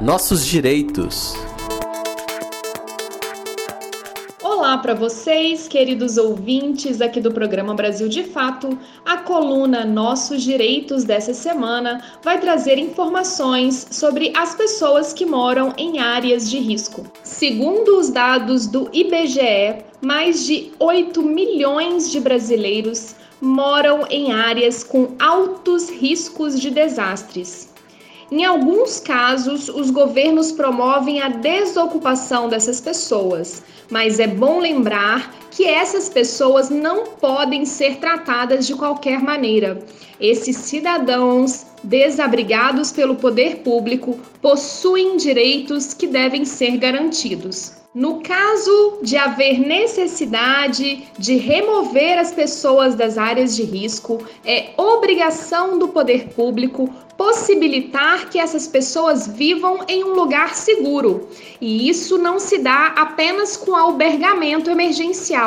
nossos direitos. Olá para vocês, queridos ouvintes aqui do programa Brasil de Fato. A coluna Nossos Direitos dessa semana vai trazer informações sobre as pessoas que moram em áreas de risco. Segundo os dados do IBGE, mais de 8 milhões de brasileiros moram em áreas com altos riscos de desastres. Em alguns casos, os governos promovem a desocupação dessas pessoas, mas é bom lembrar que essas pessoas não podem ser tratadas de qualquer maneira. Esses cidadãos desabrigados pelo poder público possuem direitos que devem ser garantidos. No caso de haver necessidade de remover as pessoas das áreas de risco, é obrigação do poder público possibilitar que essas pessoas vivam em um lugar seguro. E isso não se dá apenas com albergamento emergencial.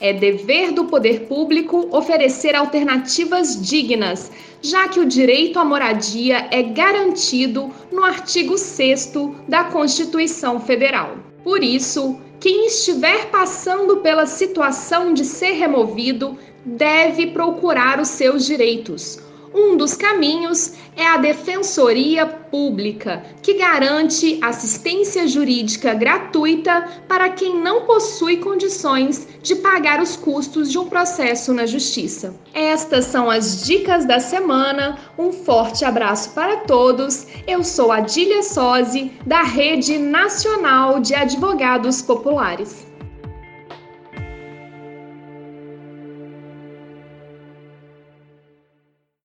É dever do poder público oferecer alternativas dignas, já que o direito à moradia é garantido no artigo 6 da Constituição Federal. Por isso, quem estiver passando pela situação de ser removido deve procurar os seus direitos. Um dos caminhos é a Defensoria Pública, que garante assistência jurídica gratuita para quem não possui condições de pagar os custos de um processo na Justiça. Estas são as dicas da semana. Um forte abraço para todos. Eu sou Adília Sozzi, da Rede Nacional de Advogados Populares.